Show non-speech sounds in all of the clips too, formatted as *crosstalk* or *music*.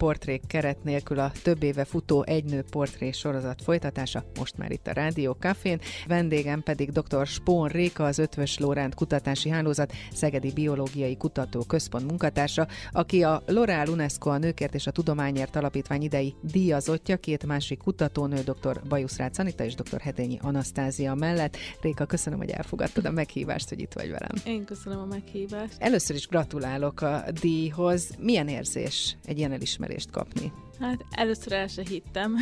portrék keret nélkül a több éve futó egynő portré sorozat folytatása, most már itt a Rádió Cafén. Vendégem pedig dr. Spón Réka, az Ötvös Lóránt Kutatási Hálózat Szegedi Biológiai Kutató Központ munkatársa, aki a Lorál UNESCO a Nőkért és a Tudományért Alapítvány idei díjazottja, két másik kutatónő, dr. Bajusz Rácz Anita és dr. Hetényi Anasztázia mellett. Réka, köszönöm, hogy elfogadtad a meghívást, hogy itt vagy velem. Én köszönöm a meghívást. Először is gratulálok a díjhoz. Milyen érzés egy ilyen elismerés? Elismerést kapni? Hát először el se hittem.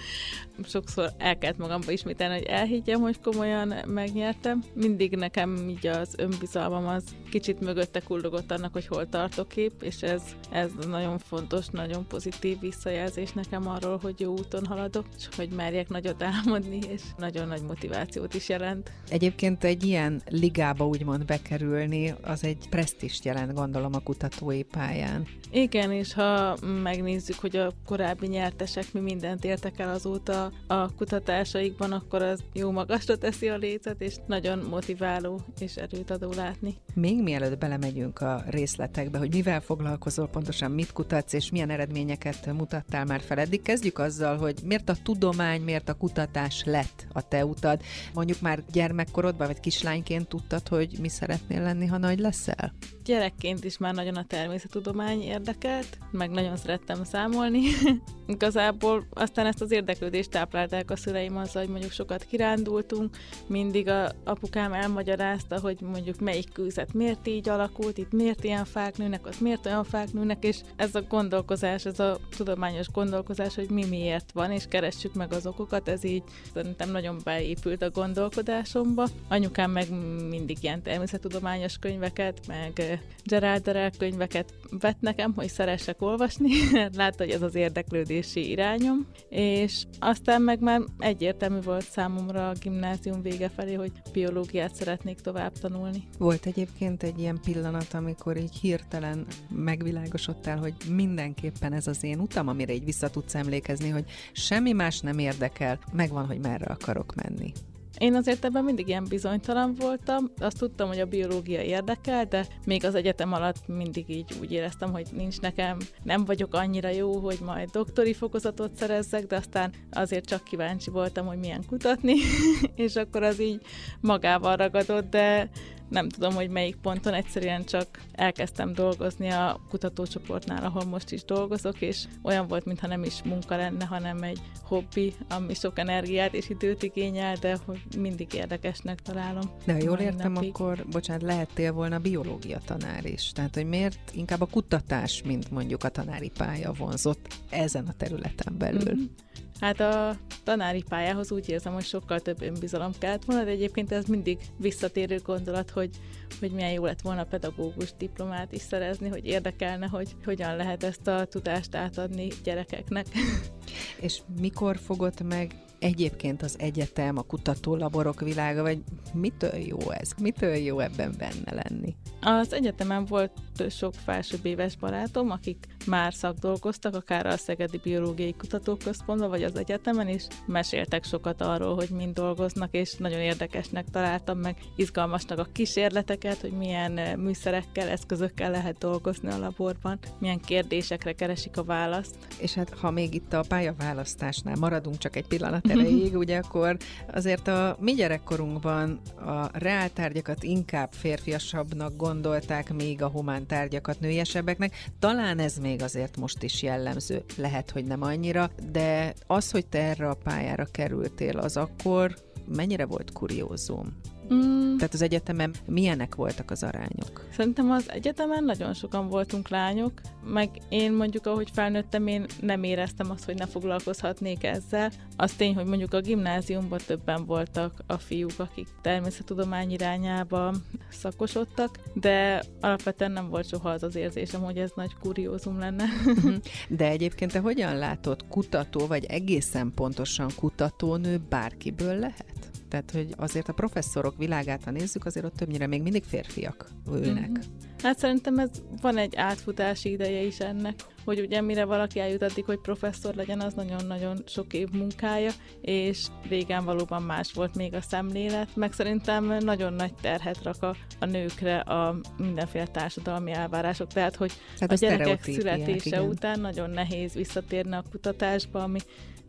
*laughs* Sokszor el kellett magamba ismételni, hogy elhiggyem, hogy komolyan megnyertem. Mindig nekem így az önbizalmam az kicsit mögötte kullogott annak, hogy hol tartok épp, és ez, ez nagyon fontos, nagyon pozitív visszajelzés nekem arról, hogy jó úton haladok, és hogy merjek nagyot álmodni, és nagyon nagy motivációt is jelent. Egyébként egy ilyen ligába úgymond bekerülni, az egy presztist jelent, gondolom a kutatói pályán. Igen, és ha megnézzük, hogy a korábbi nyertesek mi mindent értek el azóta a kutatásaikban, akkor az jó magasra teszi a lécet, és nagyon motiváló és erőt adó látni. Még mielőtt belemegyünk a részletekbe, hogy mivel foglalkozol pontosan, mit kutatsz, és milyen eredményeket mutattál már fel eddig, kezdjük azzal, hogy miért a tudomány, miért a kutatás lett a te utad. Mondjuk már gyermekkorodban, vagy kislányként tudtad, hogy mi szeretnél lenni, ha nagy leszel? Gyerekként is már nagyon a természettudomány érdekelt, meg nagyon szerettem számolni. *laughs* Igazából aztán ezt az érdeklődést táplálták a szüleim azzal, hogy mondjuk sokat kirándultunk, mindig a apukám elmagyarázta, hogy mondjuk melyik kőzet miért így alakult, itt miért ilyen fák nőnek, ott miért olyan fák nőnek, és ez a gondolkozás, ez a tudományos gondolkozás, hogy mi miért van, és keressük meg az okokat, ez így szerintem nagyon beépült a gondolkodásomba. Anyukám meg mindig ilyen természettudományos könyveket, meg Gerald Darrell könyveket vett nekem, hogy szeressek olvasni, *laughs* látta, hogy ez az érdeklődési irányom, és aztán meg már egyértelmű volt számomra a gimnázium vége felé, hogy biológiát szeretnék tovább tanulni. Volt egyébként egy ilyen pillanat, amikor így hirtelen megvilágosodtál, hogy mindenképpen ez az én utam, amire így vissza tudsz emlékezni, hogy semmi más nem érdekel, megvan, hogy merre akarok menni. Én azért ebben mindig ilyen bizonytalan voltam. Azt tudtam, hogy a biológia érdekel, de még az egyetem alatt mindig így úgy éreztem, hogy nincs nekem, nem vagyok annyira jó, hogy majd doktori fokozatot szerezzek, de aztán azért csak kíváncsi voltam, hogy milyen kutatni, *laughs* és akkor az így magával ragadott, de nem tudom, hogy melyik ponton, egyszerűen csak elkezdtem dolgozni a kutatócsoportnál, ahol most is dolgozok, és olyan volt, mintha nem is munka lenne, hanem egy hobbi, ami sok energiát és időt igényel, de hogy mindig érdekesnek találom. De ha jól értem, napig. akkor, bocsánat, lehettél volna biológia tanár is. Tehát, hogy miért inkább a kutatás, mint mondjuk a tanári pálya vonzott ezen a területen belül? Mm-hmm. Hát a tanári pályához úgy érzem, hogy sokkal több önbizalom kellett volna, de egyébként ez mindig visszatérő gondolat, hogy, hogy milyen jó lett volna pedagógus diplomát is szerezni, hogy érdekelne, hogy hogyan lehet ezt a tudást átadni gyerekeknek. *laughs* És mikor fogod meg egyébként az egyetem, a kutatólaborok világa, vagy mitől jó ez? Mitől jó ebben benne lenni? Az egyetemen volt sok felsőbb éves barátom, akik már szakdolgoztak, akár a Szegedi Biológiai Kutatóközpontban, vagy az egyetemen, és meséltek sokat arról, hogy mind dolgoznak, és nagyon érdekesnek találtam meg, izgalmasnak a kísérleteket, hogy milyen műszerekkel, eszközökkel lehet dolgozni a laborban, milyen kérdésekre keresik a választ. És hát ha még itt a pályaválasztásnál maradunk csak egy pillanat erejéig, *laughs* ugye akkor azért a mi gyerekkorunkban a reáltárgyakat inkább férfiasabbnak gondolták, még a humántárgyakat nőiesebbeknek. Talán ez még azért most is jellemző, lehet, hogy nem annyira, de az, hogy te erre a pályára kerültél, az akkor mennyire volt kuriózum? Mm. Tehát az egyetemen milyenek voltak az arányok? Szerintem az egyetemen nagyon sokan voltunk lányok, meg én mondjuk, ahogy felnőttem, én nem éreztem azt, hogy ne foglalkozhatnék ezzel. Az tény, hogy mondjuk a gimnáziumban többen voltak a fiúk, akik természettudomány irányába szakosodtak, de alapvetően nem volt soha az az érzésem, hogy ez nagy kuriózum lenne. *laughs* De egyébként te hogyan látod, kutató, vagy egészen pontosan kutatónő bárkiből lehet? Tehát, hogy azért a professzorok világát, ha nézzük, azért ott többnyire még mindig férfiak ülnek. Mm-hmm. Hát szerintem ez van egy átfutási ideje is ennek, hogy ugye mire valaki eljut addig, hogy professzor legyen, az nagyon-nagyon sok év munkája, és régen valóban más volt még a szemlélet, meg szerintem nagyon nagy terhet rak a, a nőkre a mindenféle társadalmi elvárások, tehát hogy tehát a, a gyerekek születése igen. után nagyon nehéz visszatérni a kutatásba, ami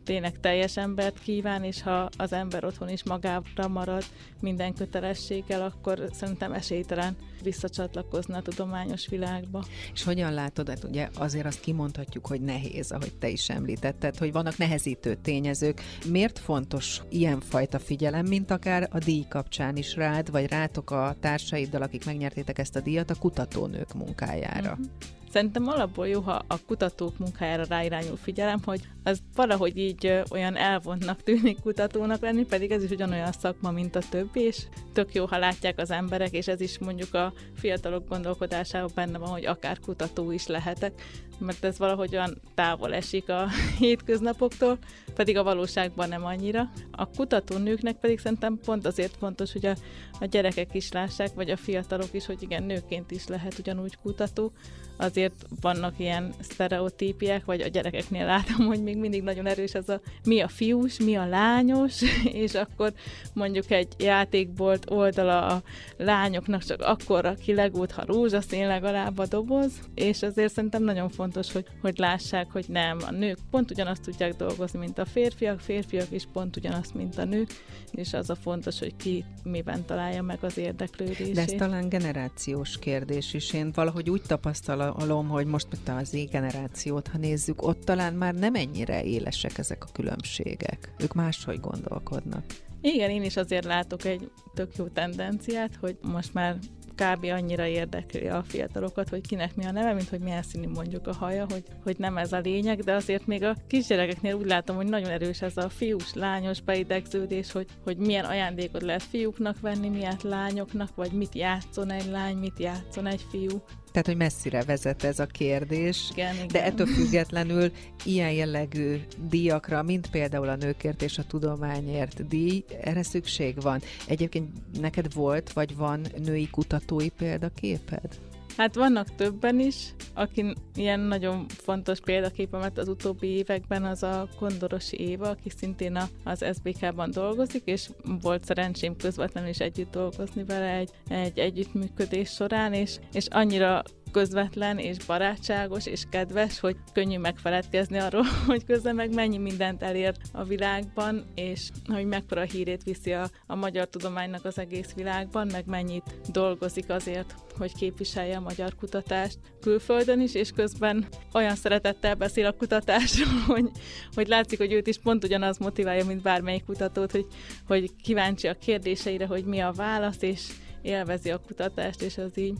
tényleg teljes embert kíván, és ha az ember otthon is magára marad minden kötelességgel, akkor szerintem esélytelen visszacsatlakozni a tudományos világba. És hogyan látod, hát ugye azért azt kimondhatjuk, hogy nehéz, ahogy te is említetted, hogy vannak nehezítő tényezők. Miért fontos ilyenfajta figyelem, mint akár a díj kapcsán is rád, vagy rátok a társaiddal, akik megnyertétek ezt a díjat, a kutatónők munkájára? Uh-huh. Szerintem alapból jó, ha a kutatók munkájára ráirányul figyelem, hogy az valahogy így olyan elvontnak tűnik kutatónak lenni, pedig ez is ugyanolyan szakma, mint a többi, és tök jó, ha látják az emberek, és ez is mondjuk a fiatalok gondolkodásában benne van, hogy akár kutató is lehetek, mert ez valahogy olyan távol esik a *laughs* hétköznapoktól, pedig a valóságban nem annyira. A kutatónőknek pedig szerintem pont azért fontos, hogy a, a gyerekek is lássák, vagy a fiatalok is, hogy igen, nőként is lehet ugyanúgy kutató, azért vannak ilyen sztereotípiek, vagy a gyerekeknél látom, hogy még mindig nagyon erős ez a mi a fiús, mi a lányos, *laughs* és akkor mondjuk egy játékbolt oldala a lányoknak csak akkor ki legút, ha rózsaszín legalább a doboz, és azért szerintem nagyon fontos, hogy, hogy lássák, hogy nem, a nők pont ugyanazt tudják dolgozni, mint a férfiak, férfiak is pont ugyanazt, mint a nők, és az a fontos, hogy ki miben találja meg az érdeklődését. De ez talán generációs kérdés is. Én valahogy úgy tapasztalom, hogy most mit az generációt, ha nézzük, ott talán már nem ennyire élesek ezek a különbségek. Ők máshogy gondolkodnak. Igen, én is azért látok egy tök jó tendenciát, hogy most már kb. annyira érdekli a fiatalokat, hogy kinek mi a neve, mint hogy milyen színű mondjuk a haja, hogy, hogy nem ez a lényeg, de azért még a kisgyerekeknél úgy látom, hogy nagyon erős ez a fiús, lányos beidegződés, hogy, hogy milyen ajándékot lehet fiúknak venni, miért lányoknak, vagy mit játszon egy lány, mit játszon egy fiú. Tehát, hogy messzire vezet ez a kérdés. Igen, igen. De ettől függetlenül ilyen jellegű díjakra, mint például a nőkért és a tudományért díj, erre szükség van. Egyébként neked volt, vagy van női kutatói példaképed? Hát vannak többen is, aki ilyen nagyon fontos példaképemet az utóbbi években az a Kondorosi Éva, aki szintén az SBK-ban dolgozik, és volt szerencsém közvetlenül is együtt dolgozni vele egy, egy együttműködés során, és, és annyira közvetlen és barátságos és kedves, hogy könnyű megfeledkezni arról, *laughs* hogy közben meg mennyi mindent elér a világban, és hogy mekkora hírét viszi a, a magyar tudománynak az egész világban, meg mennyit dolgozik azért, hogy képviselje a magyar kutatást külföldön is, és közben olyan szeretettel beszél a kutatásról, *laughs* hogy, hogy látszik, hogy őt is pont ugyanaz motiválja, mint bármelyik kutatót, hogy, hogy kíváncsi a kérdéseire, hogy mi a válasz, és élvezi a kutatást, és az így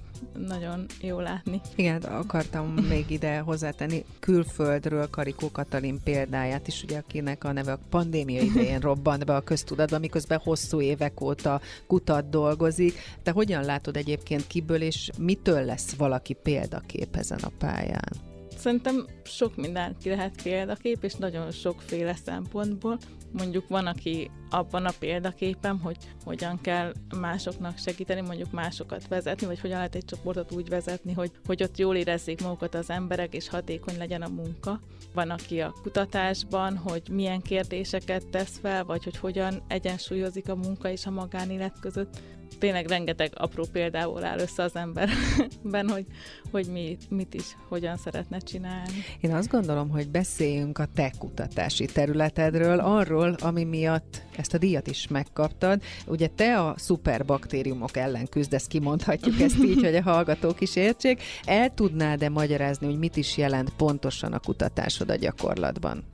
nagyon jó látni. Igen, akartam még ide hozzátenni külföldről Karikó Katalin példáját is, ugye akinek a neve a pandémia idején robbant be a köztudatba, miközben hosszú évek óta kutat, dolgozik. Te hogyan látod egyébként kiből, és mitől lesz valaki példakép ezen a pályán? Szerintem sok mindenki lehet példakép, és nagyon sokféle szempontból. Mondjuk van, aki abban a példaképem, hogy hogyan kell másoknak segíteni, mondjuk másokat vezetni, vagy hogyan lehet egy csoportot úgy vezetni, hogy, hogy ott jól érezzék magukat az emberek, és hatékony legyen a munka. Van, aki a kutatásban, hogy milyen kérdéseket tesz fel, vagy hogy hogyan egyensúlyozik a munka és a magánélet között tényleg rengeteg apró példából áll össze az emberben, hogy, hogy mi, mit is, hogyan szeretne csinálni. Én azt gondolom, hogy beszéljünk a te kutatási területedről, arról, ami miatt ezt a díjat is megkaptad. Ugye te a szuperbaktériumok ellen küzdesz, kimondhatjuk ezt így, hogy a hallgatók is értsék. El tudnád-e magyarázni, hogy mit is jelent pontosan a kutatásod a gyakorlatban?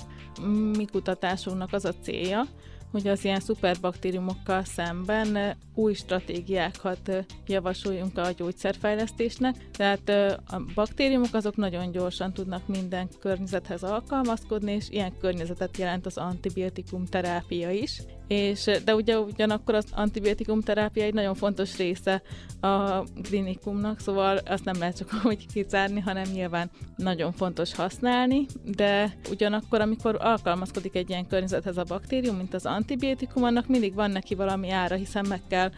Mi kutatásunknak az a célja, hogy az ilyen szuperbaktériumokkal szemben új stratégiákat javasoljunk a gyógyszerfejlesztésnek. Tehát a baktériumok azok nagyon gyorsan tudnak minden környezethez alkalmazkodni, és ilyen környezetet jelent az antibiotikum terápia is. És, de ugye ugyanakkor az antibiotikum terápia egy nagyon fontos része a klinikumnak, szóval azt nem lehet csak *laughs* úgy kizárni, hanem nyilván nagyon fontos használni, de ugyanakkor, amikor alkalmazkodik egy ilyen környezethez a baktérium, mint az antibiotikum, annak mindig van neki valami ára, hiszen meg kell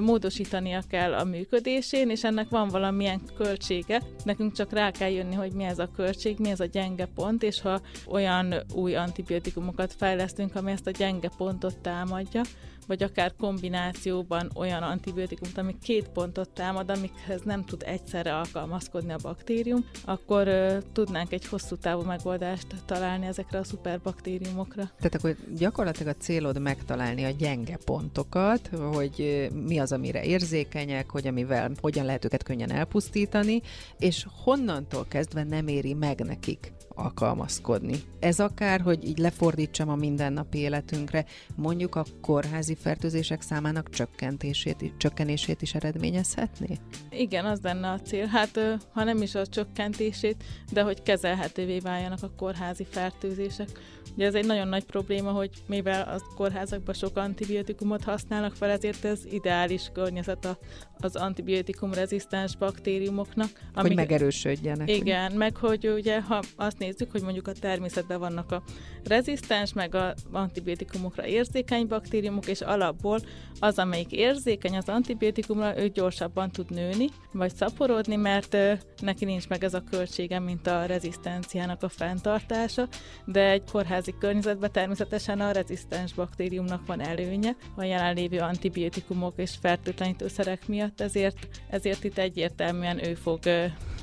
módosítania kell a működésén, és ennek van valamilyen költsége. Nekünk csak rá kell jönni, hogy mi ez a költség, mi ez a gyenge pont, és ha olyan új antibiotikumokat fejlesztünk, ami ezt a gyenge pontot támadja, vagy akár kombinációban olyan antibiotikumot, ami két pontot támad, amikhez nem tud egyszerre alkalmazkodni a baktérium, akkor uh, tudnánk egy hosszú távú megoldást találni ezekre a szuperbaktériumokra. Tehát akkor gyakorlatilag a célod megtalálni a gyenge pontokat, hogy mi az, amire érzékenyek, hogy amivel hogyan lehet őket könnyen elpusztítani, és honnantól kezdve nem éri meg nekik alkalmazkodni. Ez akár, hogy így lefordítsam a mindennapi életünkre, mondjuk a kórházi fertőzések számának csökkentését, csökkenését is eredményezhetné? Igen, az lenne a cél. Hát, ha nem is a csökkentését, de hogy kezelhetővé váljanak a kórházi fertőzések. Ugye ez egy nagyon nagy probléma, hogy mivel a kórházakban sok antibiotikumot használnak fel, ezért ez ideális környezet a, az antibiotikum rezisztens baktériumoknak. Amik, hogy megerősödjenek. Igen, ugye? meg hogy ugye, ha azt nézzük, hogy mondjuk a természetben vannak a rezisztens, meg a antibiotikumokra érzékeny baktériumok, és alapból az, amelyik érzékeny az antibiotikumra, ő gyorsabban tud nőni, vagy szaporodni, mert neki nincs meg ez a költsége, mint a rezisztenciának a fenntartása, de egy kórházi környezetben természetesen a rezisztens baktériumnak van előnye a jelenlévő antibiotikumok és fertőtlenítőszerek miatt, ezért, ezért itt egyértelműen ő fog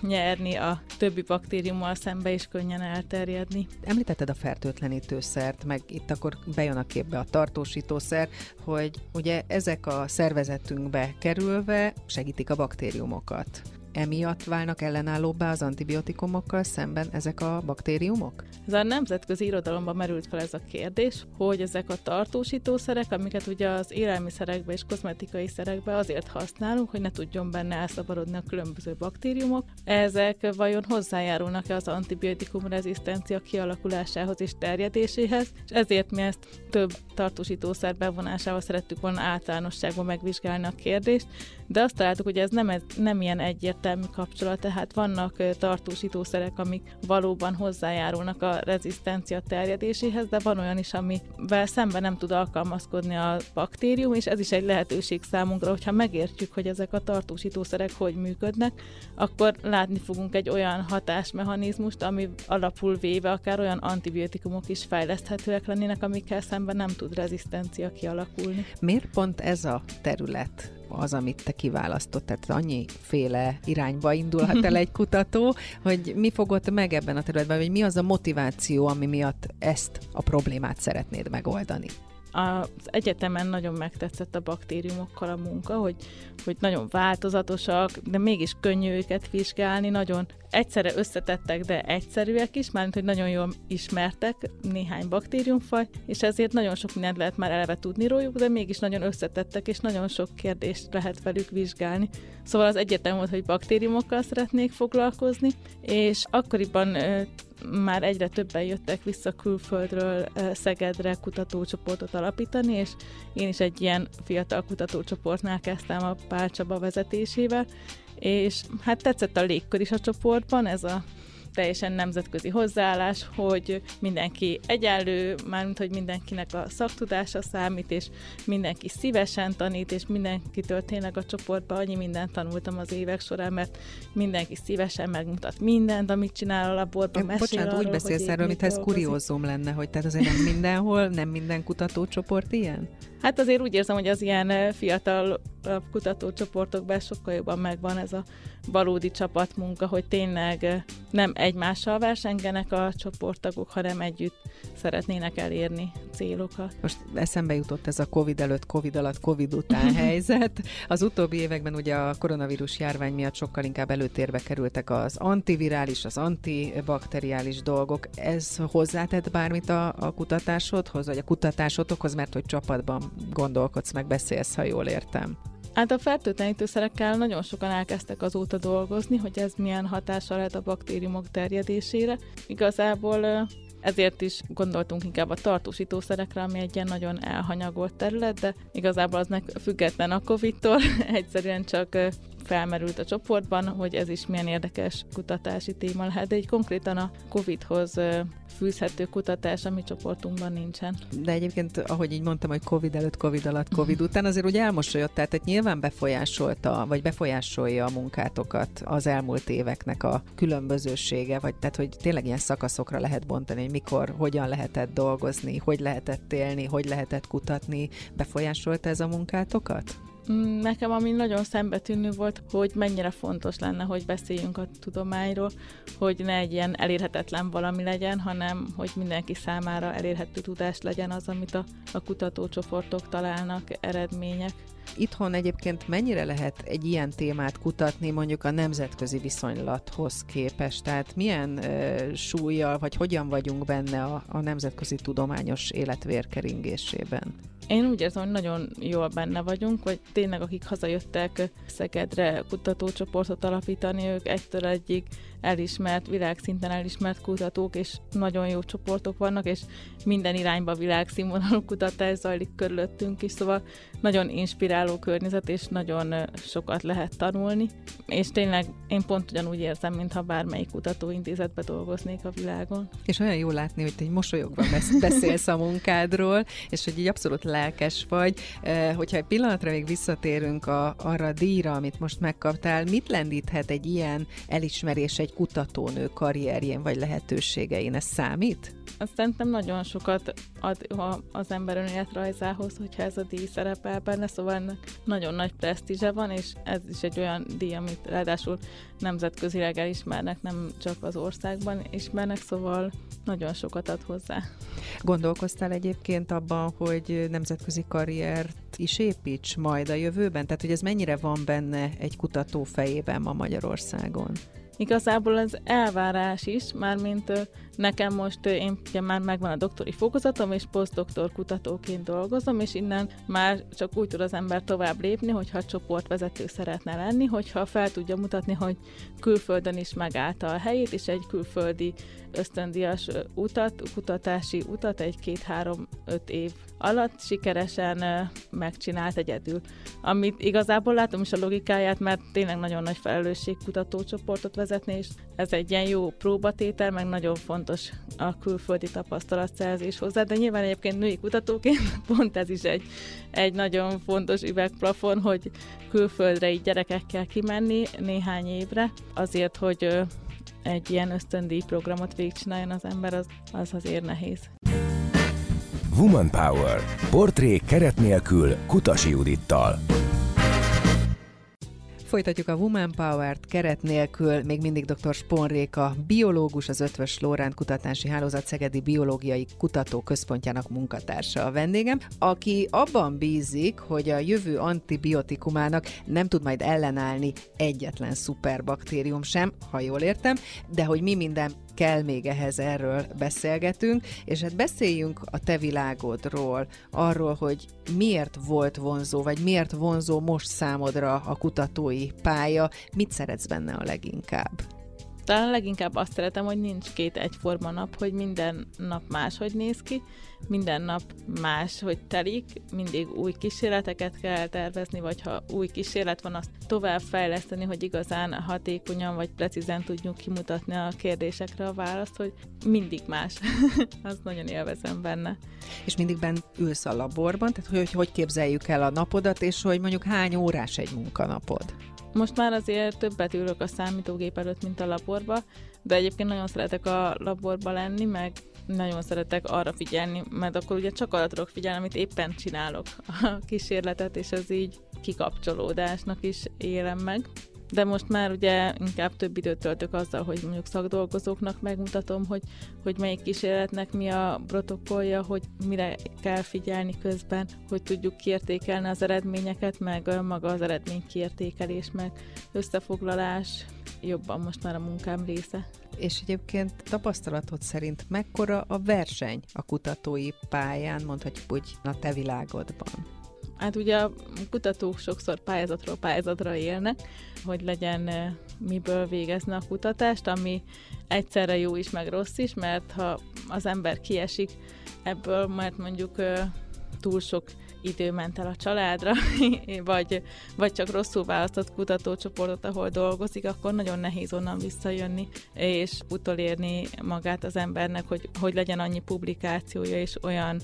nyerni a többi baktériummal szembe és könnyen elterjedni. Említetted a fertőtlenítőszert, meg itt akkor bejön a képbe a tartósítószer, hogy ugye ezek a szervezetünkbe kerülve segítik a baktériumokat emiatt válnak ellenállóbbá az antibiotikumokkal szemben ezek a baktériumok? Ez a nemzetközi irodalomban merült fel ez a kérdés, hogy ezek a tartósítószerek, amiket ugye az élelmiszerekbe és kozmetikai szerekbe azért használunk, hogy ne tudjon benne elszabadulni a különböző baktériumok, ezek vajon hozzájárulnak-e az antibiotikum rezisztencia kialakulásához és terjedéséhez, és ezért mi ezt több tartósítószer bevonásával szerettük volna általánosságban megvizsgálni a kérdést, de azt találtuk, hogy ez nem, ez, nem ilyen egyértelmű kapcsolat, tehát vannak tartósítószerek, amik valóban hozzájárulnak a rezisztencia terjedéséhez, de van olyan is, amivel szemben nem tud alkalmazkodni a baktérium, és ez is egy lehetőség számunkra, hogyha megértjük, hogy ezek a tartósítószerek hogy működnek, akkor látni fogunk egy olyan hatásmechanizmust, ami alapul véve akár olyan antibiotikumok is fejleszthetőek lennének, amikkel szemben nem tud rezisztencia kialakulni. Miért pont ez a terület az, amit te kiválasztott. Tehát annyi féle irányba indulhat el *laughs* egy kutató, hogy mi fogott meg ebben a területben, vagy mi az a motiváció, ami miatt ezt a problémát szeretnéd megoldani? Az egyetemen nagyon megtetszett a baktériumokkal a munka, hogy, hogy nagyon változatosak, de mégis könnyű őket vizsgálni, nagyon egyszerre összetettek, de egyszerűek is, mármint, hogy nagyon jól ismertek néhány baktériumfaj, és ezért nagyon sok mindent lehet már eleve tudni róluk, de mégis nagyon összetettek, és nagyon sok kérdést lehet velük vizsgálni. Szóval az egyetem volt, hogy baktériumokkal szeretnék foglalkozni, és akkoriban már egyre többen jöttek vissza külföldről Szegedre kutatócsoportot alapítani, és én is egy ilyen fiatal kutatócsoportnál kezdtem a Pál Csaba vezetésével, és hát tetszett a légkör is a csoportban, ez a teljesen nemzetközi hozzáállás, hogy mindenki egyenlő, mármint, hogy mindenkinek a szaktudása számít, és mindenki szívesen tanít, és mindenkitől tényleg a csoportban annyi mindent tanultam az évek során, mert mindenki szívesen megmutat mindent, amit csinál a laborban, mesél Bocsánat, arról, úgy beszélsz erről, mintha ez kuriózum lenne, hogy tehát azért nem mindenhol, nem minden kutatócsoport ilyen? Hát azért úgy érzem, hogy az ilyen fiatal kutatócsoportokban sokkal jobban megvan ez a valódi csapatmunka, hogy tényleg nem egymással versengenek a csoporttagok, hanem együtt szeretnének elérni célokat. Most eszembe jutott ez a Covid előtt, Covid alatt, Covid után *laughs* helyzet. Az utóbbi években ugye a koronavírus járvány miatt sokkal inkább előtérbe kerültek az antivirális, az antibakteriális dolgok. Ez hozzátett bármit a, a kutatásodhoz, vagy a kutatásotokhoz, mert hogy csapatban gondolkodsz, meg beszélsz, ha jól értem. Hát a fertőtlenítőszerekkel nagyon sokan elkezdtek azóta dolgozni, hogy ez milyen hatással lehet a baktériumok terjedésére. Igazából ezért is gondoltunk inkább a tartósítószerekre, ami egy ilyen nagyon elhanyagolt terület, de igazából aznak független a Covid-tól, *laughs* egyszerűen csak felmerült a csoportban, hogy ez is milyen érdekes kutatási téma lehet, de egy konkrétan a COVID-hoz fűzhető kutatás a mi csoportunkban nincsen. De egyébként, ahogy így mondtam, hogy Covid előtt, Covid alatt, Covid után, azért ugye elmosolyott, tehát nyilván befolyásolta, vagy befolyásolja a munkátokat az elmúlt éveknek a különbözősége, vagy tehát, hogy tényleg ilyen szakaszokra lehet bontani, hogy mikor, hogyan lehetett dolgozni, hogy lehetett élni, hogy lehetett kutatni, befolyásolta ez a munkátokat? Nekem ami nagyon szembetűnő volt, hogy mennyire fontos lenne, hogy beszéljünk a tudományról, hogy ne egy ilyen elérhetetlen valami legyen, hanem hogy mindenki számára elérhető tudás legyen az, amit a, a kutatócsoportok találnak, eredmények. Itthon egyébként mennyire lehet egy ilyen témát kutatni mondjuk a nemzetközi viszonylathoz képest? Tehát milyen uh, súlyjal, vagy hogyan vagyunk benne a, a nemzetközi tudományos élet vérkeringésében? Én úgy érzem, hogy nagyon jól benne vagyunk, vagy tényleg akik hazajöttek Szegedre kutatócsoportot alapítani, ők egytől egyig elismert, világszinten elismert kutatók, és nagyon jó csoportok vannak, és minden irányba világszínvonalú kutatás zajlik körülöttünk is, szóval nagyon inspiráló környezet, és nagyon sokat lehet tanulni, és tényleg én pont ugyanúgy érzem, mintha bármelyik kutatóintézetbe dolgoznék a világon. És olyan jó látni, hogy te egy mosolyogva beszélsz a munkádról, és hogy így abszolút lelkes vagy. Hogyha egy pillanatra még visszatérünk a, arra a díjra, amit most megkaptál, mit lendíthet egy ilyen elismerés egy kutatónő karrierjén vagy lehetőségein? Ez számít? Azt szerintem nagyon sokat ad az ember önéletrajzához, hogyha ez a díj szerepel benne, szóval ennek nagyon nagy presztízse van, és ez is egy olyan díj, amit ráadásul nemzetközileg elismernek, nem csak az országban ismernek, szóval nagyon sokat ad hozzá. Gondolkoztál egyébként abban, hogy nemzetközi karriert is építs majd a jövőben? Tehát, hogy ez mennyire van benne egy kutató fejében ma Magyarországon? Igazából az elvárás is, mármint nekem most én ugye már megvan a doktori fokozatom, és posztdoktor kutatóként dolgozom, és innen már csak úgy tud az ember tovább lépni, hogyha csoportvezető szeretne lenni, hogyha fel tudja mutatni, hogy külföldön is megállta a helyét, és egy külföldi ösztöndias utat, kutatási utat egy két-három-öt év alatt sikeresen megcsinált egyedül. Amit igazából látom is a logikáját, mert tényleg nagyon nagy felelősség kutatócsoportot vezetni, és ez egy ilyen jó próbatétel, meg nagyon fontos a külföldi tapasztalatszerzés hozzá, de nyilván egyébként női kutatóként *laughs* pont ez is egy, egy nagyon fontos üvegplafon, hogy külföldre így gyerekekkel kimenni néhány évre, azért, hogy egy ilyen ösztöndíj programot végigcsináljon az ember, az, az azért nehéz. Woman Power. Portrék keret nélkül Kutasi Judittal. Folytatjuk a Woman Power-t keret nélkül, még mindig dr. Sponréka, biológus, az Ötvös Lóránt Kutatási Hálózat Szegedi Biológiai Kutató Központjának munkatársa a vendégem, aki abban bízik, hogy a jövő antibiotikumának nem tud majd ellenállni egyetlen szuperbaktérium sem, ha jól értem, de hogy mi minden kell még ehhez, erről beszélgetünk, és hát beszéljünk a te világodról, arról, hogy miért volt vonzó, vagy miért vonzó most számodra a kutatói pálya, mit szeretsz benne a leginkább? Talán leginkább azt szeretem, hogy nincs két egyforma nap, hogy minden nap máshogy néz ki, minden nap más, hogy telik, mindig új kísérleteket kell tervezni, vagy ha új kísérlet van, azt tovább fejleszteni, hogy igazán hatékonyan vagy precízen tudjuk kimutatni a kérdésekre a választ, hogy mindig más. *laughs* azt nagyon élvezem benne. És mindig benn ülsz a laborban, tehát hogy, hogy képzeljük el a napodat, és hogy mondjuk hány órás egy munkanapod? Most már azért többet ülök a számítógép előtt, mint a laborba, de egyébként nagyon szeretek a laborba lenni, meg nagyon szeretek arra figyelni, mert akkor ugye csak arra tudok figyelni, amit éppen csinálok. A kísérletet, és ez így kikapcsolódásnak is élem meg de most már ugye inkább több időt töltök azzal, hogy mondjuk szakdolgozóknak megmutatom, hogy, hogy melyik kísérletnek mi a protokollja, hogy mire kell figyelni közben, hogy tudjuk kiértékelni az eredményeket, meg maga az eredmény kiértékelés, meg összefoglalás jobban most már a munkám része. És egyébként tapasztalatod szerint mekkora a verseny a kutatói pályán, mondhatjuk úgy, a te világodban? Hát ugye a kutatók sokszor pályázatról pályázatra élnek, hogy legyen miből végezni a kutatást, ami egyszerre jó is, meg rossz is, mert ha az ember kiesik ebből, mert mondjuk túl sok idő ment el a családra, *laughs* vagy, vagy csak rosszul választott kutatócsoportot, ahol dolgozik, akkor nagyon nehéz onnan visszajönni, és utolérni magát az embernek, hogy, hogy legyen annyi publikációja, és olyan,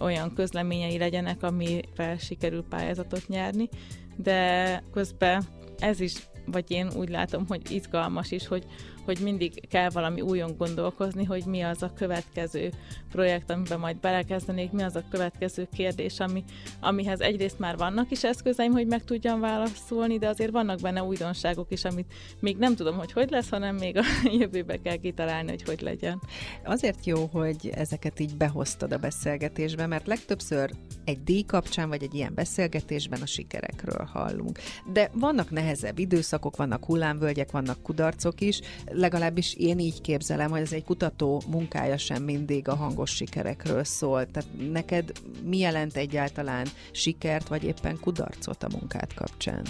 olyan közleményei legyenek, amivel sikerül pályázatot nyerni, de közben ez is vagy én úgy látom, hogy izgalmas is, hogy, hogy mindig kell valami újon gondolkozni, hogy mi az a következő projekt, amiben majd belekezdenék, mi az a következő kérdés, ami, amihez egyrészt már vannak is eszközeim, hogy meg tudjam válaszolni, de azért vannak benne újdonságok is, amit még nem tudom, hogy hogy lesz, hanem még a *laughs* jövőbe kell kitalálni, hogy hogy legyen. Azért jó, hogy ezeket így behoztad a beszélgetésbe, mert legtöbbször egy díj kapcsán, vagy egy ilyen beszélgetésben a sikerekről hallunk. De vannak nehezebb időszakok, vannak hullámvölgyek, vannak kudarcok is, legalábbis én így képzelem, hogy ez egy kutató munkája sem mindig a hangos sikerekről szól. Tehát neked mi jelent egyáltalán sikert, vagy éppen kudarcot a munkát kapcsán?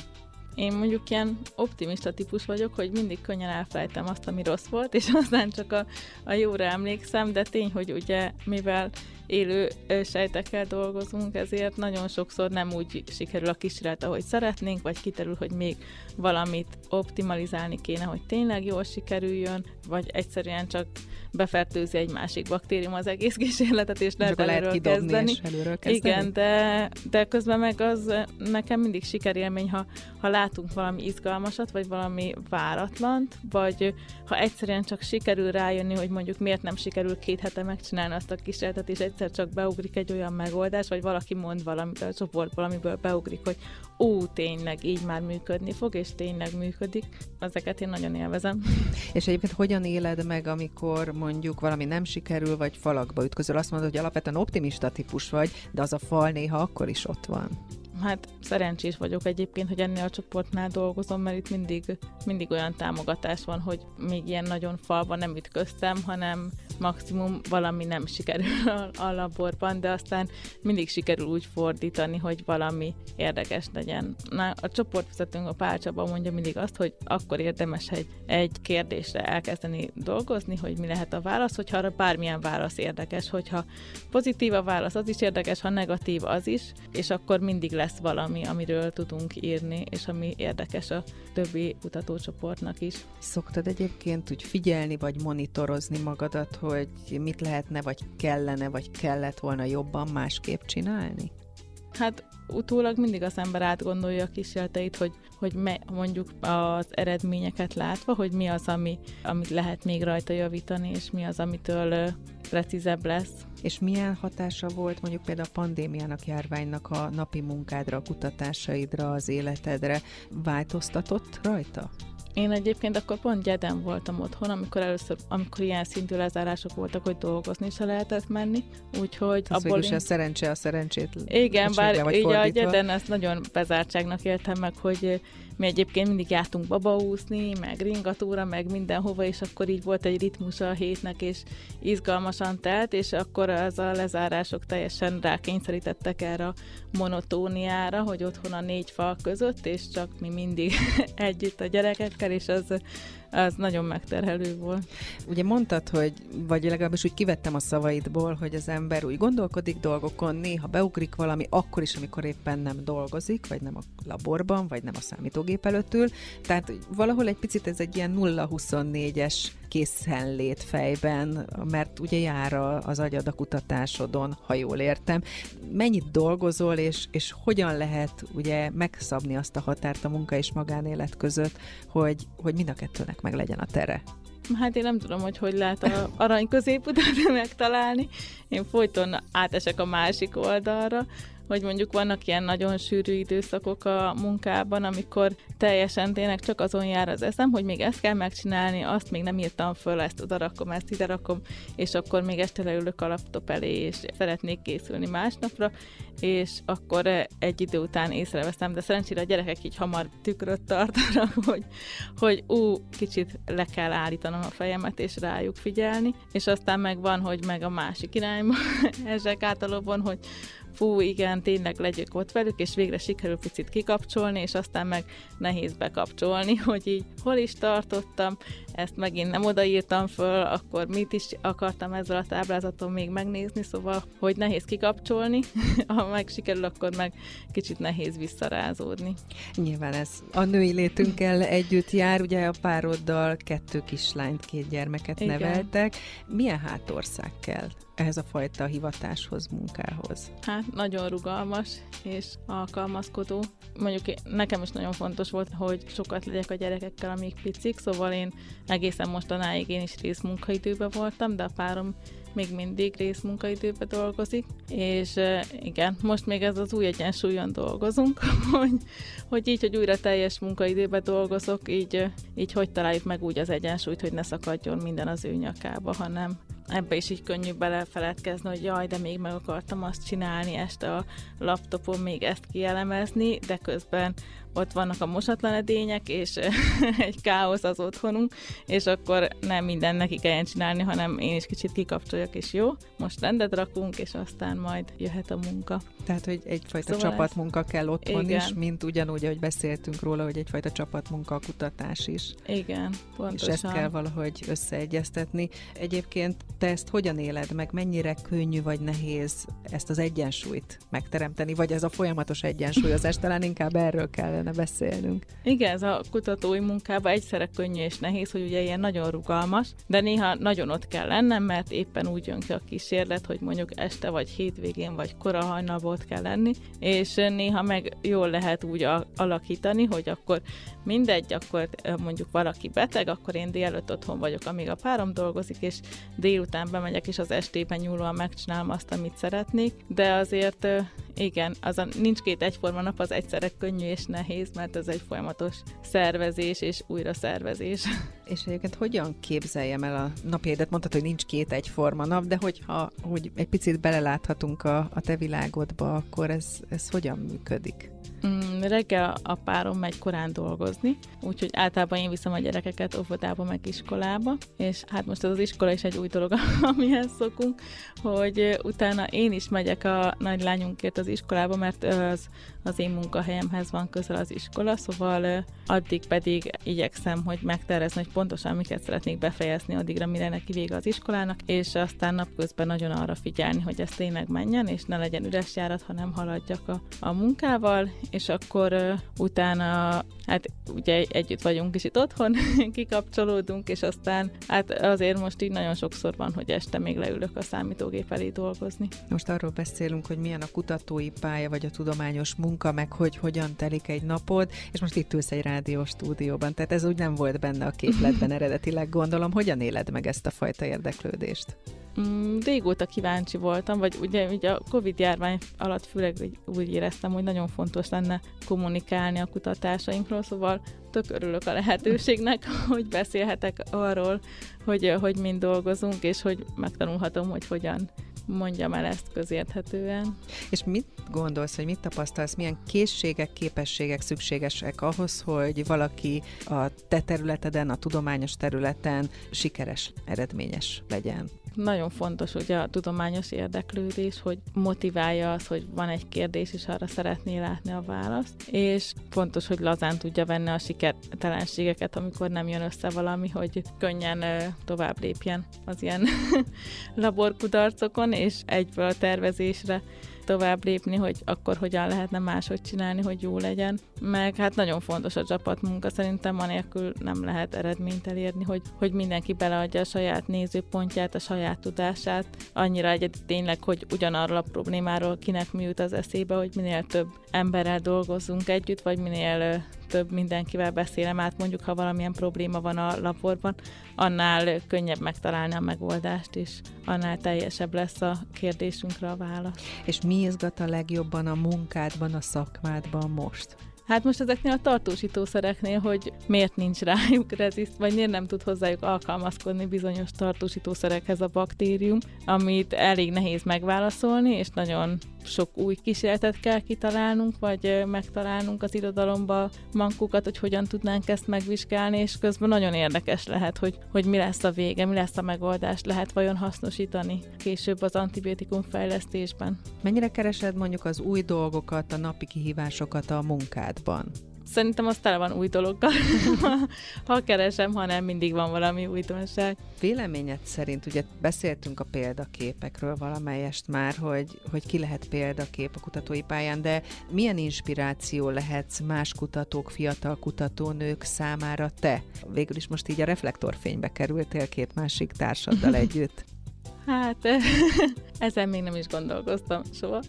Én mondjuk ilyen optimista típus vagyok, hogy mindig könnyen elfelejtem azt, ami rossz volt, és *laughs* aztán csak a, a jóra emlékszem, de tény, hogy ugye mivel élő sejtekkel dolgozunk, ezért nagyon sokszor nem úgy sikerül a kísérlet, ahogy szeretnénk, vagy kiterül, hogy még valamit optimalizálni kéne, hogy tényleg jól sikerüljön, vagy egyszerűen csak befertőzi egy másik baktérium az egész kísérletet, és lehet előről kezdeni. És előről kezdeni. Igen, de, de közben meg az nekem mindig sikerélmény, ha, ha látunk valami izgalmasat, vagy valami váratlant, vagy ha egyszerűen csak sikerül rájönni, hogy mondjuk miért nem sikerül két hete megcsinálni azt a kísérletet, és egyszer csak beugrik egy olyan megoldás, vagy valaki mond valamit a csoportból, amiből beugrik, hogy ó, tényleg így már működni fog, és tényleg működik. Ezeket én nagyon élvezem. *laughs* És egyébként hogyan éled meg, amikor mondjuk valami nem sikerül, vagy falakba ütközöl? Azt mondod, hogy alapvetően optimista típus vagy, de az a fal néha akkor is ott van. Hát szerencsés vagyok egyébként, hogy ennél a csoportnál dolgozom, mert itt mindig, mindig olyan támogatás van, hogy még ilyen nagyon falban nem ütköztem, hanem maximum valami nem sikerül a, a laborban, de aztán mindig sikerül úgy fordítani, hogy valami érdekes legyen. Na, a csoportvezetőnk a Pálcsaba mondja mindig azt, hogy akkor érdemes egy, egy kérdésre elkezdeni dolgozni, hogy mi lehet a válasz, hogyha arra bármilyen válasz érdekes, hogyha pozitív a válasz, az is érdekes, ha negatív, az is, és akkor mindig lesz valami, amiről tudunk írni, és ami érdekes a többi kutatócsoportnak is. Szoktad egyébként úgy figyelni, vagy monitorozni magadat, hogy mit lehetne, vagy kellene, vagy kellett volna jobban másképp csinálni? Hát utólag mindig az ember átgondolja a kísérleteit, hogy, hogy me, mondjuk az eredményeket látva, hogy mi az, ami, amit lehet még rajta javítani, és mi az, amitől precízebb lesz. És milyen hatása volt mondjuk például a pandémiának, járványnak a napi munkádra, a kutatásaidra, az életedre? Változtatott rajta? Én egyébként akkor pont gyeden voltam otthon, amikor először, amikor ilyen szintű lezárások voltak, hogy dolgozni se lehetett menni, úgyhogy Ez abból én... a szerencse a szerencsét Igen, bár így fordítva. a gyeden ezt nagyon bezártságnak éltem meg, hogy mi egyébként mindig jártunk babaúszni, meg ringatóra, meg mindenhova, és akkor így volt egy ritmusa a hétnek, és izgalmasan telt, és akkor az a lezárások teljesen rákényszerítettek erre a monotóniára, hogy otthon a négy fal között, és csak mi mindig *laughs* együtt a gyerekekkel, és az az nagyon megterhelő volt. Ugye mondtad, hogy, vagy legalábbis úgy kivettem a szavaidból, hogy az ember úgy gondolkodik dolgokon, néha beugrik valami, akkor is, amikor éppen nem dolgozik, vagy nem a laborban, vagy nem a számítógép előtt ül. Tehát valahol egy picit ez egy ilyen 0-24-es készenlét fejben, mert ugye jár az agyad a kutatásodon, ha jól értem. Mennyit dolgozol, és, és hogyan lehet ugye megszabni azt a határt a munka és magánélet között, hogy, hogy mind a kettőnek meg legyen a tere? Hát én nem tudom, hogy hogy lehet a arany középutat *laughs* megtalálni. Én folyton átesek a másik oldalra, hogy mondjuk vannak ilyen nagyon sűrű időszakok a munkában, amikor teljesen tényleg csak azon jár az eszem, hogy még ezt kell megcsinálni, azt még nem írtam föl, ezt oda rakom, ezt ide rakom, és akkor még este leülök a laptop elé, és szeretnék készülni másnapra, és akkor egy idő után észreveszem, de szerencsére a gyerekek így hamar tükröt tartanak, *laughs* hogy, hogy ú, kicsit le kell állítanom a fejemet, és rájuk figyelni, és aztán meg van, hogy meg a másik irányba *laughs* ezek általában, hogy fú, igen, tényleg legyek ott velük, és végre sikerül picit kikapcsolni, és aztán meg nehéz bekapcsolni, *laughs* hogy így hol is tartottam, ezt megint nem odaírtam föl, akkor mit is akartam ezzel a táblázaton még megnézni, szóval, hogy nehéz kikapcsolni, *laughs* ha meg sikerül, akkor meg kicsit nehéz visszarázódni. Nyilván ez a női létünkkel együtt jár, ugye a pároddal kettő kislányt, két gyermeket Igen. neveltek. Milyen hátország kell ehhez a fajta hivatáshoz, munkához? Hát nagyon rugalmas és alkalmazkodó. Mondjuk nekem is nagyon fontos volt, hogy sokat legyek a gyerekekkel, amíg picik, szóval én egészen mostanáig én is részmunkaidőben voltam, de a párom még mindig részmunkaidőben dolgozik, és igen, most még ez az új egyensúlyon dolgozunk, *laughs* hogy, hogy így, hogy újra teljes munkaidőben dolgozok, így, így hogy találjuk meg úgy az egyensúlyt, hogy ne szakadjon minden az ő nyakába, hanem ebbe is így könnyű belefeledkezni, hogy jaj, de még meg akartam azt csinálni este a laptopon, még ezt kielemezni, de közben ott vannak a mosatlan edények, és *laughs* egy káosz az otthonunk, és akkor nem minden neki kelljen csinálni, hanem én is kicsit kikapcsoljak, és jó, most rendet rakunk, és aztán majd jöhet a munka. Tehát, hogy egyfajta szóval csapatmunka ez... kell otthon igen. is, mint ugyanúgy, ahogy beszéltünk róla, hogy egyfajta csapatmunka a kutatás is. Igen, pontosan. És ezt kell valahogy összeegyeztetni. Egyébként te ezt hogyan éled meg? Mennyire könnyű vagy nehéz ezt az egyensúlyt megteremteni? Vagy ez a folyamatos egyensúlyozás? Talán inkább erről kellene beszélnünk. Igen, ez a kutatói munkában egyszerre könnyű és nehéz, hogy ugye ilyen nagyon rugalmas, de néha nagyon ott kell lennem, mert éppen úgy jön ki a kísérlet, hogy mondjuk este vagy hétvégén vagy kora hajnalban ott kell lenni, és néha meg jól lehet úgy alakítani, hogy akkor mindegy, akkor mondjuk valaki beteg, akkor én délelőtt otthon vagyok, amíg a párom dolgozik, és délután bemegyek, és az estében nyúlóan megcsinálom azt, amit szeretnék, de azért igen, az a, nincs két egyforma nap, az egyszerre könnyű és nehéz, mert ez egy folyamatos szervezés és újra szervezés. És egyébként hogyan képzeljem el a napjaidat? Mondtad, hogy nincs két egyforma nap, de hogyha hogy egy picit beleláthatunk a, a te világodba, akkor ez, ez hogyan működik? Mm, reggel a párom megy korán dolgozni, úgyhogy általában én viszem a gyerekeket óvodába meg iskolába, és hát most ez az iskola is egy új dolog, *laughs* amihez szokunk, hogy utána én is megyek a nagylányunkért az iskolába, mert az, az én munkahelyemhez van közel az iskola, szóval addig pedig igyekszem, hogy megtervezni, hogy pontosan miket szeretnék befejezni addigra, mire neki vége az iskolának, és aztán napközben nagyon arra figyelni, hogy ez tényleg menjen, és ne legyen üres járat, hanem haladjak a, a munkával, és akkor uh, utána, hát ugye együtt vagyunk is itt otthon, *laughs* kikapcsolódunk, és aztán hát azért most így nagyon sokszor van, hogy este még leülök a számítógép elé dolgozni. Most arról beszélünk, hogy milyen a kutatói pálya, vagy a tudományos munka, meg hogy hogyan telik egy napod, és most itt ülsz egy rádiós stúdióban, tehát ez úgy nem volt benne a képletben *laughs* eredetileg, gondolom. Hogyan éled meg ezt a fajta érdeklődést? Mm, régóta kíváncsi voltam, vagy ugye, ugye a Covid járvány alatt főleg úgy éreztem, hogy nagyon fontos lenne kommunikálni a kutatásainkról, szóval tök örülök a lehetőségnek, *laughs* hogy beszélhetek arról, hogy, hogy mind dolgozunk, és hogy megtanulhatom, hogy hogyan mondjam el ezt közérthetően. És mit gondolsz, hogy mit tapasztalsz, milyen készségek, képességek szükségesek ahhoz, hogy valaki a te területeden, a tudományos területen sikeres, eredményes legyen? Nagyon fontos ugye a tudományos érdeklődés, hogy motiválja az, hogy van egy kérdés, és arra szeretné látni a választ, és fontos, hogy lazán tudja venni a sikertelenségeket, amikor nem jön össze valami, hogy könnyen tovább lépjen az ilyen *laughs* laborkudarcokon, és egyből a tervezésre tovább lépni, hogy akkor hogyan lehetne máshogy csinálni, hogy jó legyen. Meg hát nagyon fontos a csapatmunka, szerintem anélkül nem lehet eredményt elérni, hogy, hogy mindenki beleadja a saját nézőpontját, a saját tudását. Annyira egyedi tényleg, hogy ugyanarról a problémáról kinek mi jut az eszébe, hogy minél több emberrel dolgozzunk együtt, vagy minél több mindenkivel beszélem át, mondjuk ha valamilyen probléma van a laborban, annál könnyebb megtalálni a megoldást, és annál teljesebb lesz a kérdésünkre a válasz. És mi izgat a legjobban a munkádban, a szakmádban most? Hát most ezeknél a tartósítószereknél, hogy miért nincs rájuk reziszt, vagy miért nem tud hozzájuk alkalmazkodni bizonyos tartósítószerekhez a baktérium, amit elég nehéz megválaszolni, és nagyon sok új kísérletet kell kitalálnunk, vagy megtalálnunk az irodalomba mankukat, hogy hogyan tudnánk ezt megvizsgálni, és közben nagyon érdekes lehet, hogy, hogy mi lesz a vége, mi lesz a megoldás, lehet vajon hasznosítani később az antibiotikum fejlesztésben. Mennyire keresed mondjuk az új dolgokat, a napi kihívásokat a munkádban? Szerintem az tele van új dologgal. *laughs* ha keresem, ha nem, mindig van valami újdonság. Véleményed szerint, ugye beszéltünk a példaképekről valamelyest már, hogy, hogy ki lehet példakép a kutatói pályán, de milyen inspiráció lehetsz más kutatók, fiatal kutatónők számára te? Végül is most így a reflektorfénybe kerültél két másik társaddal *laughs* együtt. Hát, *laughs* ezen még nem is gondolkoztam soha.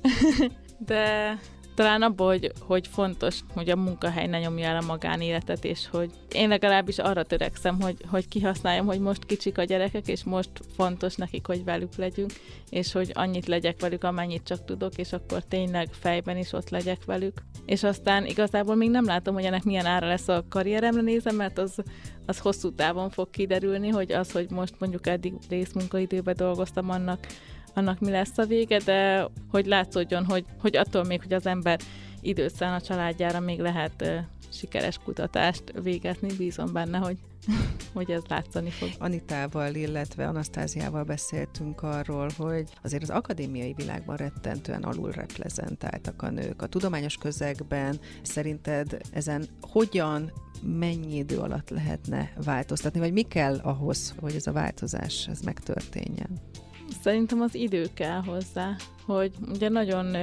De talán abból, hogy, hogy fontos, hogy a munkahely ne nyomja el a magánéletet, és hogy én legalábbis arra törekszem, hogy, hogy kihasználjam, hogy most kicsik a gyerekek, és most fontos nekik, hogy velük legyünk, és hogy annyit legyek velük, amennyit csak tudok, és akkor tényleg fejben is ott legyek velük. És aztán igazából még nem látom, hogy ennek milyen ára lesz a karrieremre nézem, mert az, az hosszú távon fog kiderülni, hogy az, hogy most mondjuk eddig részmunkaidőben dolgoztam, annak annak mi lesz a vége, de hogy látszódjon, hogy, hogy attól még, hogy az ember időt a családjára, még lehet uh, sikeres kutatást végezni, bízom benne, hogy, *laughs* hogy ez látszani fog. Anitával, illetve Anasztáziával beszéltünk arról, hogy azért az akadémiai világban rettentően alul reprezentáltak a nők. A tudományos közegben szerinted ezen hogyan mennyi idő alatt lehetne változtatni, vagy mi kell ahhoz, hogy ez a változás ez megtörténjen? Szerintem az idő kell hozzá, hogy ugye nagyon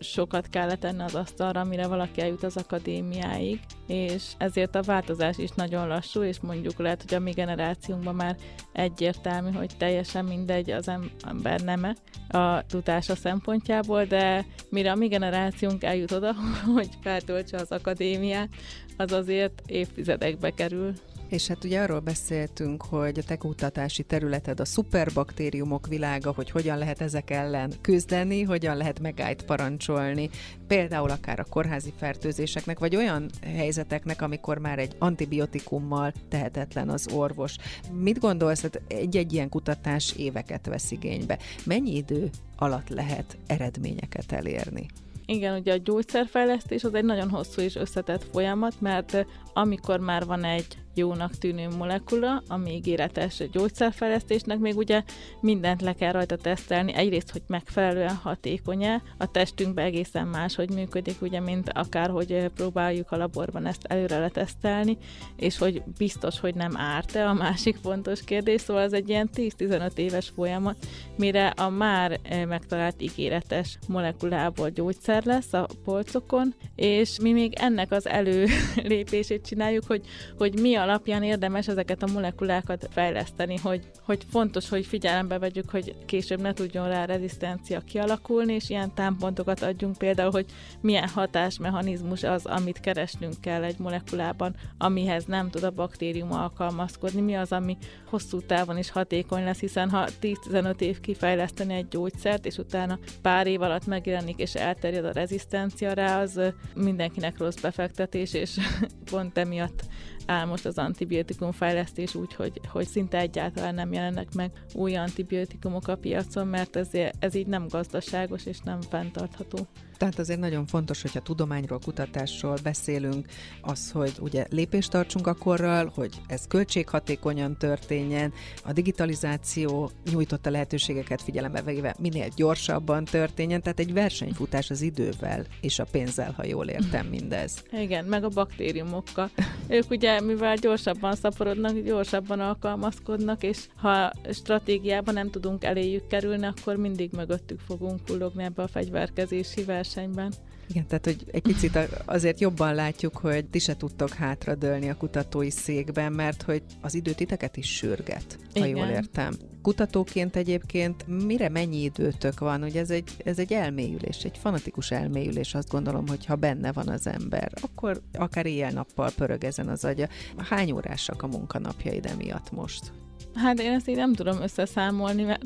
sokat kell tenni az asztalra, mire valaki eljut az akadémiáig, és ezért a változás is nagyon lassú, és mondjuk lehet, hogy a mi generációnkban már egyértelmű, hogy teljesen mindegy az ember neme a tudása szempontjából, de mire a mi generációnk eljut oda, *laughs* hogy feltöltse az akadémiát, az azért évtizedekbe kerül. És hát ugye arról beszéltünk, hogy a te kutatási területed a szuperbaktériumok világa, hogy hogyan lehet ezek ellen küzdeni, hogyan lehet megállt parancsolni, például akár a kórházi fertőzéseknek, vagy olyan helyzeteknek, amikor már egy antibiotikummal tehetetlen az orvos. Mit gondolsz, hogy hát egy-egy ilyen kutatás éveket vesz igénybe? Mennyi idő alatt lehet eredményeket elérni? Igen, ugye a gyógyszerfejlesztés az egy nagyon hosszú és összetett folyamat, mert amikor már van egy jónak tűnő molekula, ami ígéretes gyógyszerfejlesztésnek, még ugye mindent le kell rajta tesztelni. Egyrészt, hogy megfelelően hatékony-e, a testünkben egészen más, hogy működik, ugye, mint akárhogy próbáljuk a laborban ezt előre letesztelni, és hogy biztos, hogy nem árt-e a másik fontos kérdés, szóval ez egy ilyen 10-15 éves folyamat, mire a már megtalált ígéretes molekulából gyógyszer lesz a polcokon, és mi még ennek az előlépését csináljuk, hogy, hogy mi a alapján érdemes ezeket a molekulákat fejleszteni, hogy, hogy fontos, hogy figyelembe vegyük, hogy később ne tudjon rá rezisztencia kialakulni, és ilyen támpontokat adjunk például, hogy milyen hatásmechanizmus az, amit keresnünk kell egy molekulában, amihez nem tud a baktérium alkalmazkodni, mi az, ami hosszú távon is hatékony lesz, hiszen ha 10-15 év kifejleszteni egy gyógyszert, és utána pár év alatt megjelenik és elterjed a rezisztencia rá, az mindenkinek rossz befektetés, és *laughs* pont emiatt áll most az antibiotikum fejlesztés úgy, hogy, hogy szinte egyáltalán nem jelennek meg új antibiotikumok a piacon, mert ez, ez így nem gazdaságos és nem fenntartható. Tehát azért nagyon fontos, hogyha tudományról, kutatásról beszélünk, az, hogy ugye lépést tartsunk a korral, hogy ez költséghatékonyan történjen, a digitalizáció nyújtotta lehetőségeket figyelembe véve minél gyorsabban történjen, tehát egy versenyfutás az idővel és a pénzzel, ha jól értem mindez. Igen, meg a baktériumokkal. Ők ugye, mivel gyorsabban szaporodnak, gyorsabban alkalmazkodnak, és ha stratégiában nem tudunk eléjük kerülni, akkor mindig mögöttük fogunk kullogni ebbe a fegyverkezési versenybe versenyben. Igen, tehát hogy egy picit azért jobban látjuk, hogy ti se tudtok hátradőlni a kutatói székben, mert hogy az idő titeket is sürget, ha Igen. jól értem. Kutatóként egyébként mire mennyi időtök van? Ugye ez egy, ez egy elmélyülés, egy fanatikus elmélyülés, azt gondolom, hogy ha benne van az ember, akkor akár éjjel-nappal pörög ezen az agya. Hány órásak a munkanapjaid emiatt most? Hát én ezt így nem tudom összeszámolni, mert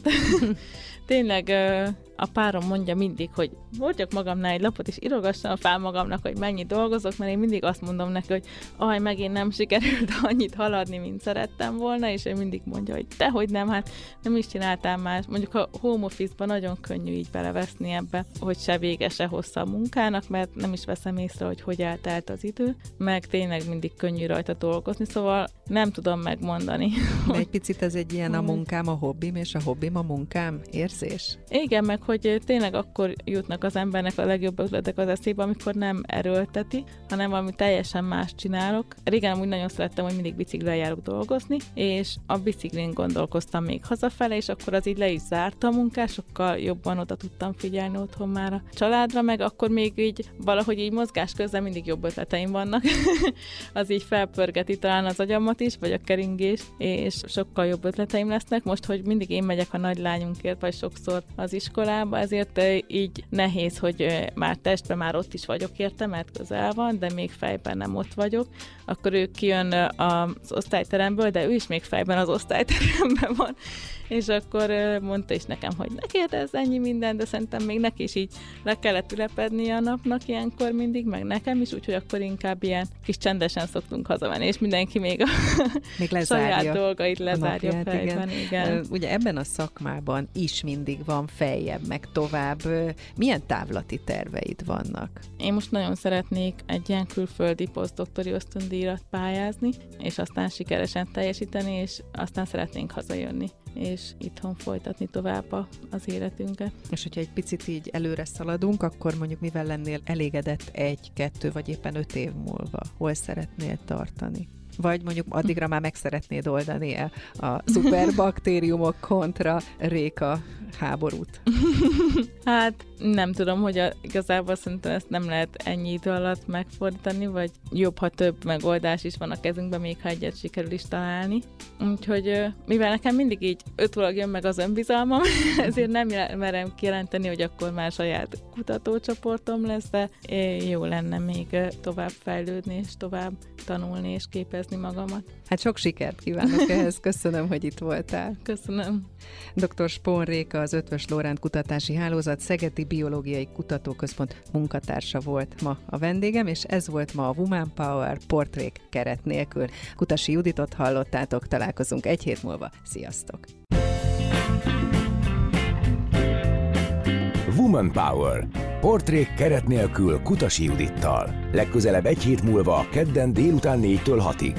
*laughs* tényleg a párom mondja mindig, hogy hordjak magamnál egy lapot, és írogassam fel magamnak, hogy mennyit dolgozok, mert én mindig azt mondom neki, hogy aj, megint nem sikerült *laughs* annyit haladni, mint szerettem volna, és ő mindig mondja, hogy tehogy nem, hát nem is csináltál más. Mondjuk a home office-ban nagyon könnyű így beleveszni ebbe, hogy se vége, se hossza a munkának, mert nem is veszem észre, hogy hogy eltelt az idő, meg tényleg mindig könnyű rajta dolgozni, szóval nem tudom megmondani. De egy picit ez egy ilyen a *laughs* munkám a hobbim, és a hobbim a munkám érzés? Igen, meg hogy tényleg akkor jutnak az embernek a legjobb ötletek az eszébe, amikor nem erőlteti, hanem valami teljesen más csinálok. Régen úgy nagyon szerettem, hogy mindig biciklivel járok dolgozni, és a biciklin gondolkoztam még hazafele, és akkor az így le is zárta a munkás, sokkal jobban oda tudtam figyelni otthon már a családra, meg akkor még így valahogy így mozgás közben mindig jobb ötleteim vannak. *laughs* az így felpörgeti talán az agyamat is, vagy a keringés, és sokkal jobb ötleteim lesznek. Most, hogy mindig én megyek a nagylányunkért, vagy sokszor az iskolába, ezért így nehéz, hogy már testben már ott is vagyok érte, mert közel van, de még fejben nem ott vagyok. Akkor ő kijön az osztályteremből, de ő is még fejben az osztályteremben van, és akkor mondta is nekem, hogy ne kérdezz ennyi minden, de szerintem még neki is így le kellett ülepedni a napnak ilyenkor mindig, meg nekem is, úgyhogy akkor inkább ilyen kis csendesen szoktunk hazamenni, és mindenki még a *laughs* még lezárja saját dolgait lezárja a napját, fejben. Igen. igen. Ugye ebben a szakmában is mindig van feljebb, meg tovább. Milyen távlati terveid vannak? Én most nagyon szeretnék egy ilyen külföldi posztdoktori ösztöndíjat pályázni, és aztán sikeresen teljesíteni, és aztán szeretnénk hazajönni és itthon folytatni tovább a, az életünket. És hogyha egy picit így előre szaladunk, akkor mondjuk mivel lennél elégedett egy, kettő vagy éppen öt év múlva? Hol szeretnél tartani? Vagy mondjuk addigra már meg szeretnéd oldani -e a szuperbaktériumok kontra réka háborút? hát nem tudom, hogy a, igazából szerintem ezt nem lehet ennyi idő alatt megfordítani, vagy jobb, ha több megoldás is van a kezünkben, még ha egyet sikerül is találni. Úgyhogy mivel nekem mindig így ötulag jön meg az önbizalmam, *laughs* ezért nem merem kijelenteni, hogy akkor már saját kutatócsoportom lesz, de jó lenne még tovább fejlődni, és tovább tanulni és képezni magamat. Hát sok sikert kívánok ehhez, köszönöm, hogy itt voltál. Köszönöm. Dr. Spón Réka, az Ötvös Lóránt Kutatási Hálózat Szegedi Biológiai Kutatóközpont munkatársa volt ma a vendégem, és ez volt ma a Woman Power portrék keret nélkül. Kutasi Juditot hallottátok, találkozunk egy hét múlva. Sziasztok! Woman Power. Portrék keret nélkül Kutasi Judittal. Legközelebb egy hét múlva, kedden délután 4-től 6-ig.